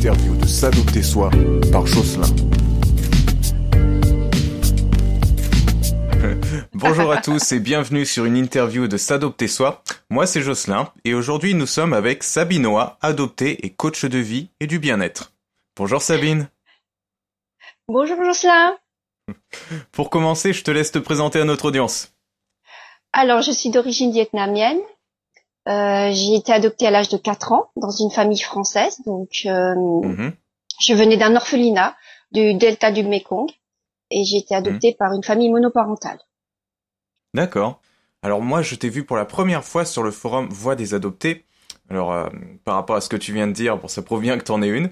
interview de S'adopter soi par Jocelyn. Bonjour à tous et bienvenue sur une interview de S'adopter soi. Moi c'est Jocelyn et aujourd'hui nous sommes avec Sabine Noah, adoptée et coach de vie et du bien-être. Bonjour Sabine. Bonjour Jocelyn. Pour commencer, je te laisse te présenter à notre audience. Alors, je suis d'origine vietnamienne. Euh, j'ai été adoptée à l'âge de 4 ans dans une famille française. Donc, euh, mhm. je venais d'un orphelinat du delta du Mekong et j'ai été adoptée mhm. par une famille monoparentale. D'accord. Alors moi, je t'ai vu pour la première fois sur le forum Voix des adoptés. Alors, euh, par rapport à ce que tu viens de dire, bon, ça provient que t'en es une.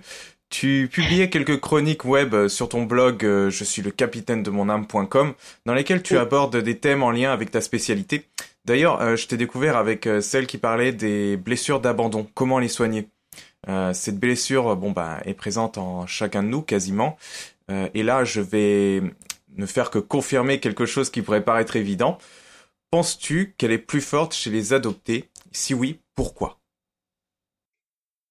Tu publiais quelques chroniques web euh, sur ton blog euh, je suis le capitaine de mon âme.com dans lesquelles tu abordes des thèmes en lien avec ta spécialité. D'ailleurs, euh, je t'ai découvert avec celle qui parlait des blessures d'abandon, comment les soigner? cette blessure, bon bah, est présente en chacun de nous quasiment. et là, je vais ne faire que confirmer quelque chose qui pourrait paraître évident. Penses-tu qu'elle est plus forte chez les adoptés? Si oui, pourquoi?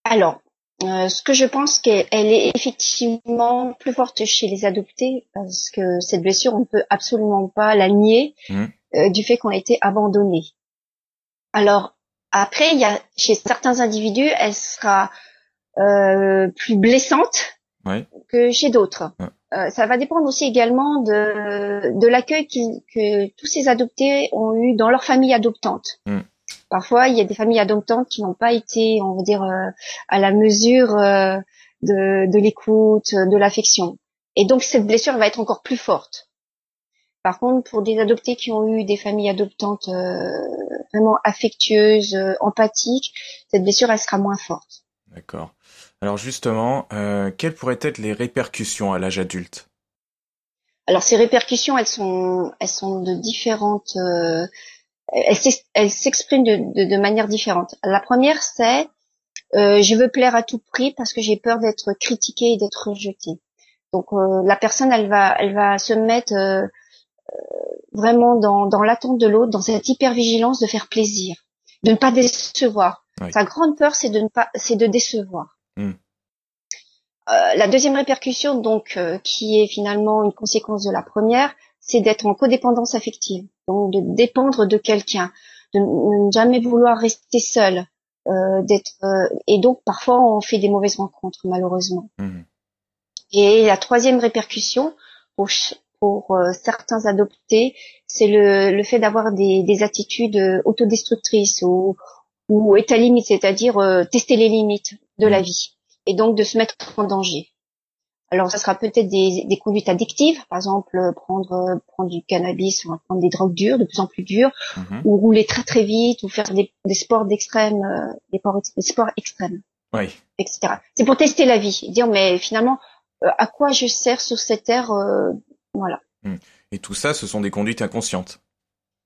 Alors, euh, ce que je pense qu'elle est effectivement plus forte chez les adoptés parce que cette blessure, on ne peut absolument pas la nier mmh. Euh, du fait qu'on a été abandonné. Alors après, il y a chez certains individus, elle sera euh, plus blessante que chez d'autres. ça va dépendre aussi également de, de l'accueil que tous ces adoptés ont eu dans leur famille adoptante. Mmh. Parfois, il y a des familles adoptantes qui n'ont pas été, on va dire, euh, à la mesure euh, de, de l'écoute, de l'affection. Et donc, cette blessure va être encore plus forte. Par contre, pour des adoptés qui ont eu des familles adoptantes euh, vraiment affectueuses, empathiques, cette blessure, elle sera moins forte. D'accord. Alors justement, quelles pourraient être les répercussions à l'âge adulte? Alors ces répercussions, elles sont, elles sont de différentes elle s'exprime de, de, manière différente. La première, c'est euh, je veux plaire à tout prix parce que j'ai peur d'être critiquée et d'être rejetée. Donc euh, la personne, elle va, elle va se mettre euh, euh vraiment dans, dans l'attente de l'autre, dans cette hypervigilance de faire plaisir, de ne pas décevoir. Sa grande peur, c'est de ne pas, c'est de décevoir. Hmm. Euh, la deuxième répercussion, donc, qui est finalement une conséquence de la première, c'est d'être en codépendance affective, donc de dépendre de quelqu'un, de ne jamais vouloir rester seul, euh, d'être euh, et donc parfois on fait des mauvaises rencontres malheureusement. Mmh. Et la troisième répercussion pour, pour euh, certains adoptés, c'est le, le fait d'avoir des, des attitudes autodestructrices ou, ou limite, c'est-à-dire euh, tester les limites de la mmh. vie et donc de se mettre en danger. Alors, ça sera peut-être des, des, conduites addictives, par exemple prendre prendre du cannabis ou prendre des drogues dures, de plus en plus dures, mhm. ou rouler très très vite, ou faire des, des sports d'extrême, euh, des, sports extrêmes, oui. etc. C'est pour tester la vie, dire mais finalement euh, à quoi je sers sur cette terre, euh, voilà. Hmm. Et tout ça, ce sont des conduites inconscientes.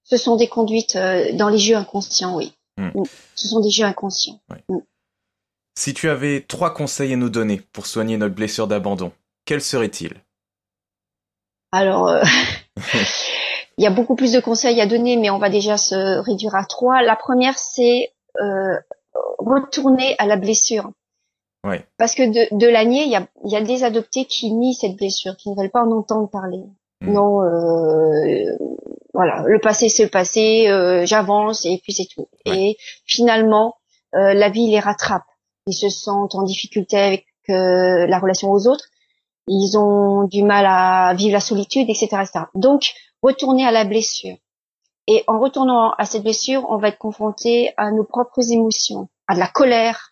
Ce sont des conduites dans les jeux inconscients, oui. Hmm. Hmm. Ce sont des jeux inconscients. Si tu avais trois conseils à nous donner pour soigner notre blessure d'abandon, quels seraient-ils? Alors, euh, il y a beaucoup plus de conseils à donner, mais on va déjà se réduire à trois. La première, c'est euh, retourner à la blessure. Parce que de, de la nier, il y a, y a des adoptés qui nient cette blessure, qui ne veulent pas en entendre parler. Hmm. Non, euh, voilà, le passé c'est le passé, j'avance et puis c'est tout. Et finalement, la vie les rattrape ils se sentent en difficulté avec euh, la relation aux autres, ils ont du mal à vivre la solitude, etc., etc. Donc, retourner à la blessure. Et en retournant à cette blessure, on va être confronté à nos propres émotions, à de la colère,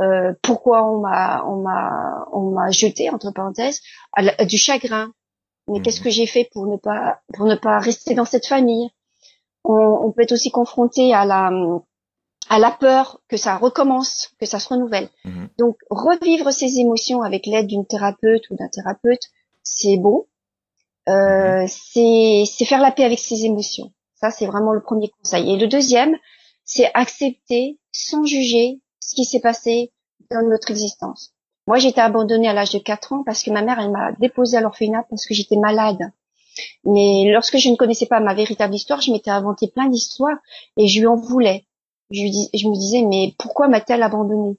euh, pourquoi on m'a on m'a on m'a jeté entre parenthèses, à, du chagrin. Mais qu'est-ce mmh. que j'ai fait pour ne pas pour ne pas rester dans cette famille? On, on peut être aussi confronté à la à la peur que ça recommence, que ça se renouvelle. Mhm. Donc revivre ces émotions avec l'aide d'une thérapeute ou d'un thérapeute, c'est bon. Euh, mhm. C'est faire la paix avec ses émotions. Ça, c'est vraiment le premier conseil. Et le deuxième, c'est accepter sans juger ce qui s'est passé dans notre existence. Moi, été abandonnée à l'âge de 4 ans parce que ma mère, elle m'a déposée à l'orphelinat parce que j'étais malade. Mais lorsque je ne connaissais pas ma véritable histoire, je m'étais inventé plein d'histoires et je lui en voulais je, me disais, mais pourquoi m'a-t-elle abandonnée?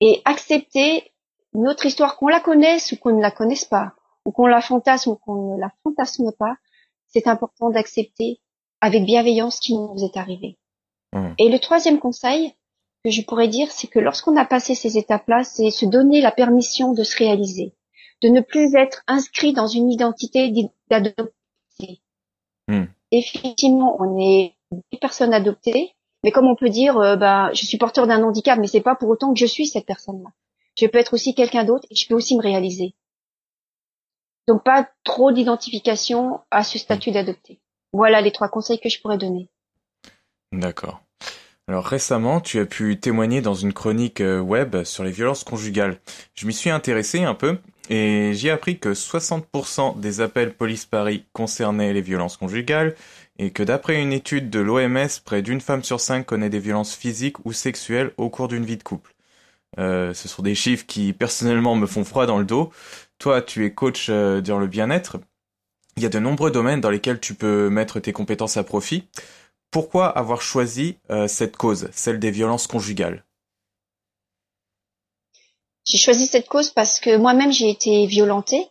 Et accepter notre histoire, qu'on la connaisse ou qu'on ne la connaisse pas, ou qu'on la fantasme ou qu'on ne la fantasme pas, c'est important d'accepter avec bienveillance ce qui nous est arrivé. Mmh. Et le troisième conseil que je pourrais dire, c'est que lorsqu'on a passé ces étapes-là, c'est se donner la permission de se réaliser, de ne plus être inscrit dans une identité d'adopté. Mmh. Effectivement, on est des personnes adoptées, mais comme on peut dire, euh, bah, je suis porteur d'un handicap, mais c'est pas pour autant que je suis cette personne-là. Je peux être aussi quelqu'un d'autre et je peux aussi me réaliser. Donc pas trop d'identification à ce statut d'adopté. Voilà les trois conseils que je pourrais donner. D'accord. Alors récemment, tu as pu témoigner dans une chronique euh, web sur les violences conjugales. Je m'y suis intéressé un peu et j'ai appris que 60% des appels Police Paris concernaient les violences conjugales et que d'après une étude de l'OMS, près d'une femme sur cinq connaît des violences physiques ou sexuelles au cours d'une vie de couple. Euh, ce sont des chiffres qui personnellement me font froid dans le dos. Toi, tu es coach euh, dans le bien-être. Il y a de nombreux domaines dans lesquels tu peux mettre tes compétences à profit. Pourquoi avoir choisi euh, cette cause, celle des violences conjugales? J'ai choisi cette cause parce que moi-même j'ai été violentée.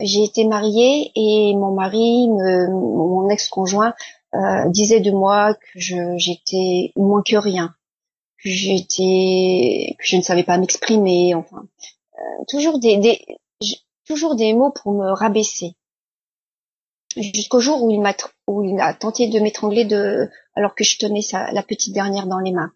J'ai été mariée et mon mari, mon ex-conjoint, disait de moi que j'étais moins que rien que j'étais que je ne savais pas m'exprimer enfin euh, toujours des, des toujours des mots pour me rabaisser jusqu'au jour où il m'a où il a tenté de m'étrangler alors que je tenais sa, la petite dernière dans les mains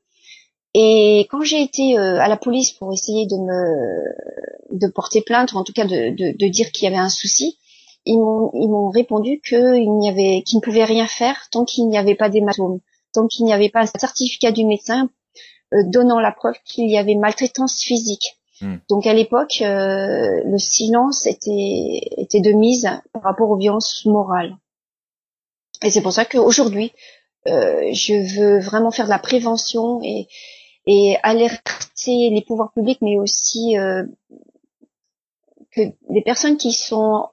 et quand j'ai été euh, à la police pour essayer de me de porter plainte ou en tout cas de, dire qu'il y avait un souci ils m'ont répondu qu'il n'y avait qu'ils ne pouvaient rien faire tant qu'il n'y avait pas d'hématome tant qu'il n'y avait pas un certificat du médecin euh, donnant la preuve qu'il y avait maltraitance physique. Hmm. Donc à l'époque, euh, le silence était, était de mise par rapport aux violences morales. Et c'est pour ça qu'aujourd'hui, euh, je veux vraiment faire de la prévention et, et alerter les pouvoirs publics, mais aussi euh, que les personnes qui sont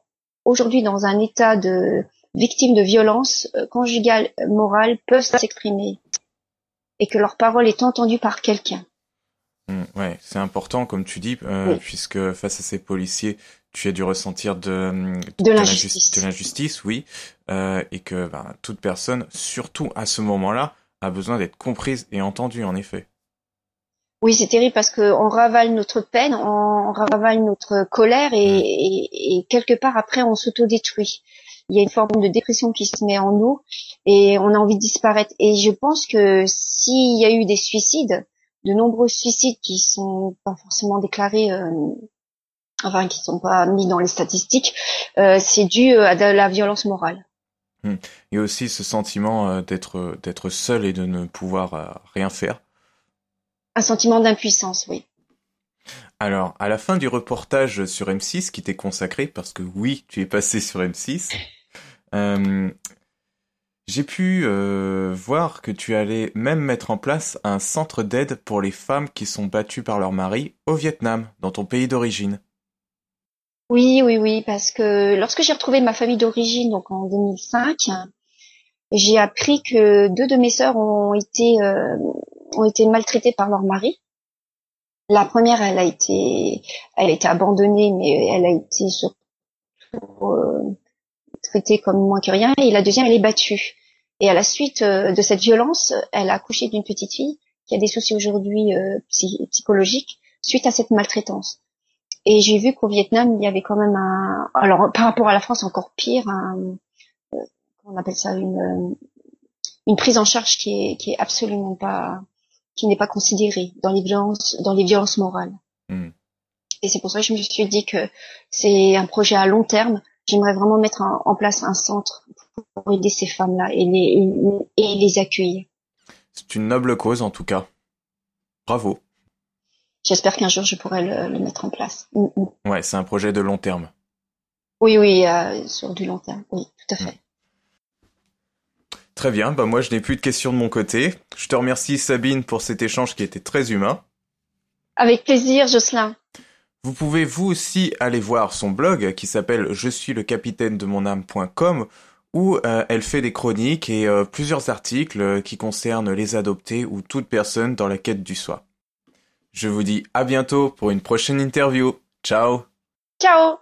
aujourd'hui dans un état de victime de violence conjugale morale peuvent s'exprimer et que leur parole est entendue par quelqu'un. Mmh, ouais, c'est important, comme tu dis, euh, puisque face à ces policiers, tu as dû ressentir de, de, l'injustice. De l'injustice, oui, euh, et que ben, toute personne, surtout à ce moment-là, a besoin d'être comprise et entendue, en effet. Oui, c'est terrible parce qu'on ravale notre peine, on ravale notre colère et, mmh. et, et quelque part après on s'autodétruit il y a une forme de dépression qui se met en nous et on a envie de disparaître. Et je pense que s'il y a eu des suicides, de nombreux suicides qui sont pas forcément déclarés, euh, enfin qui sont pas mis dans les statistiques, euh, c'est dû à de la violence morale. Hmm. Il y a aussi ce sentiment euh, d'être d'être seul et de ne pouvoir rien faire. Un sentiment d'impuissance, oui. Alors, à la fin du reportage sur M6 qui t'est consacré, parce que oui, tu es passé sur M6, euh, j'ai pu euh, voir que tu allais même mettre en place un centre d'aide pour les femmes qui sont battues par leur mari au Vietnam, dans ton pays d'origine. Oui, oui, oui, parce que lorsque j'ai retrouvé ma famille d'origine, donc en 2005, j'ai appris que deux de mes sœurs ont été euh, ont été maltraitées par leur mari. La première, elle a été, elle a été abandonnée, mais elle a été surtout traitée comme moins que rien. Et la deuxième, elle est battue. Et à la suite euh, de cette violence, elle a accouché d'une petite fille qui a des soucis aujourd'hui euh, psychologiques suite à cette maltraitance. Et j'ai vu qu'au Vietnam, il y avait quand même un, alors par rapport à la France, encore pire, un, euh, on appelle ça une, une prise en charge qui est, qui est absolument pas, qui n'est pas considérée dans les violences, dans les violences morales. Hmm. Et c'est pour ça que je me suis dit que c'est un projet à long terme j'aimerais vraiment mettre en, place un centre pour aider ces femmes-là et les, et les accueillir. C'est une noble cause en tout cas. Bravo. J'espère qu'un jour je pourrai le, mettre en place. Mm, mm. Ouais, c'est un projet de long terme. Oui, oui, euh, sur du long terme, oui, tout à fait. Très bien, bah moi je n'ai plus de questions de mon côté. Je te remercie Sabine pour cet échange qui était très humain. Avec plaisir, Jocelyn. Vous pouvez vous aussi aller voir son blog qui s'appelle je suis le capitaine de mon âme.com où euh, elle fait des chroniques et euh, plusieurs articles euh, qui concernent les adoptés ou toute personne dans la quête du soi. Je vous dis à bientôt pour une prochaine interview. Ciao Ciao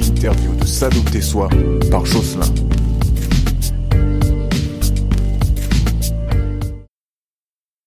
Interview de S'adopter soi par Jocelyn.